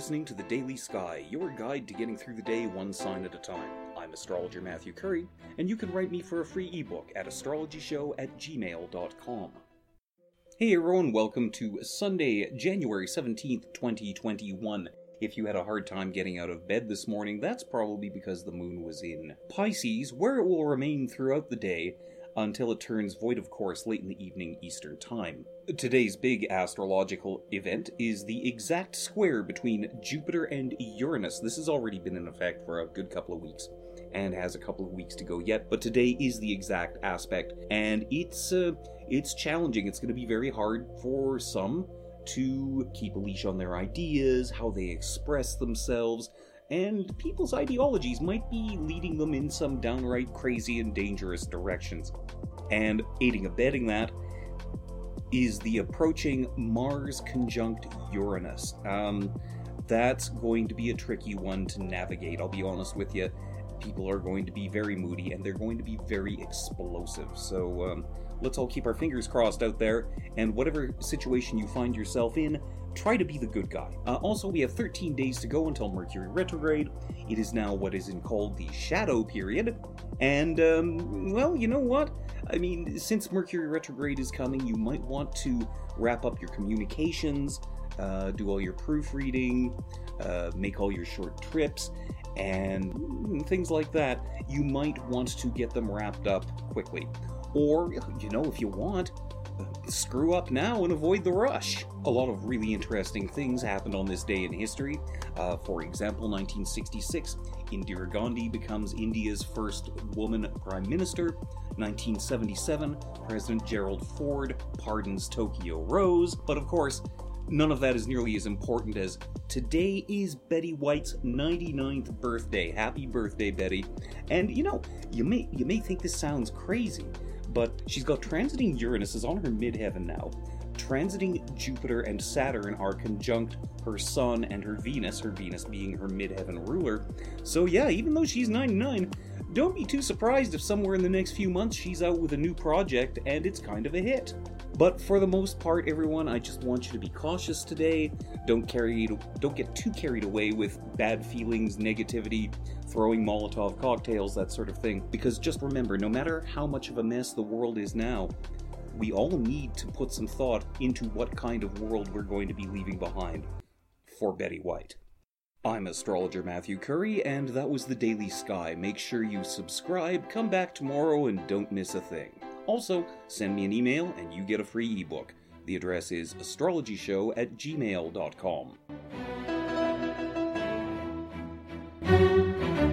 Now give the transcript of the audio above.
listening to the Daily Sky, your guide to getting through the day one sign at a time. I'm astrologer Matthew Currie, and you can write me for a free ebook at astrologyshow at gmail.com. Hey everyone, welcome to Sunday, January 17th, 2021. If you had a hard time getting out of bed this morning, that's probably because the moon was in Pisces, where it will remain throughout the day until it turns void of course late in the evening Eastern Time. Today's big astrological event is the exact square between Jupiter and Uranus. This has already been in effect for a good couple of weeks and has a couple of weeks to go yet, but today is the exact aspect and it's uh, it's challenging. It's going to be very hard for some to keep a leash on their ideas, how they express themselves, and people's ideologies might be leading them in some downright crazy and dangerous directions. And aiding abetting that is the approaching Mars conjunct Uranus. Um, that's going to be a tricky one to navigate, I'll be honest with you. People are going to be very moody and they're going to be very explosive. So um, let's all keep our fingers crossed out there, and whatever situation you find yourself in, try to be the good guy. Uh, also, we have 13 days to go until Mercury retrograde. It is now what is in called the shadow period. And, um, well, you know what? I mean, since Mercury retrograde is coming, you might want to wrap up your communications, uh, do all your proofreading, uh, make all your short trips, and things like that. You might want to get them wrapped up quickly. Or, you know, if you want, screw up now and avoid the rush. A lot of really interesting things happened on this day in history. Uh, for example, 1966, Indira Gandhi becomes India's first woman prime minister. 1977, President Gerald Ford pardons Tokyo Rose. But of course, none of that is nearly as important as today is Betty White's 99th birthday. Happy birthday, Betty. And you know, you may you may think this sounds crazy, but she's got transiting Uranus is on her midheaven now. Transiting Jupiter and Saturn are conjunct her Sun and her Venus, her Venus being her midheaven ruler. So, yeah, even though she's 99, don't be too surprised if somewhere in the next few months she's out with a new project and it's kind of a hit. But for the most part, everyone, I just want you to be cautious today. Don't carry, don't get too carried away with bad feelings, negativity, throwing Molotov cocktails, that sort of thing. Because just remember, no matter how much of a mess the world is now, we all need to put some thought into what kind of world we're going to be leaving behind for Betty White. I'm astrologer Matthew Currie, and that was the Daily Sky. Make sure you subscribe, come back tomorrow, and don't miss a thing. Also, send me an email and you get a free ebook. The address is astrologyshow at gmail.com.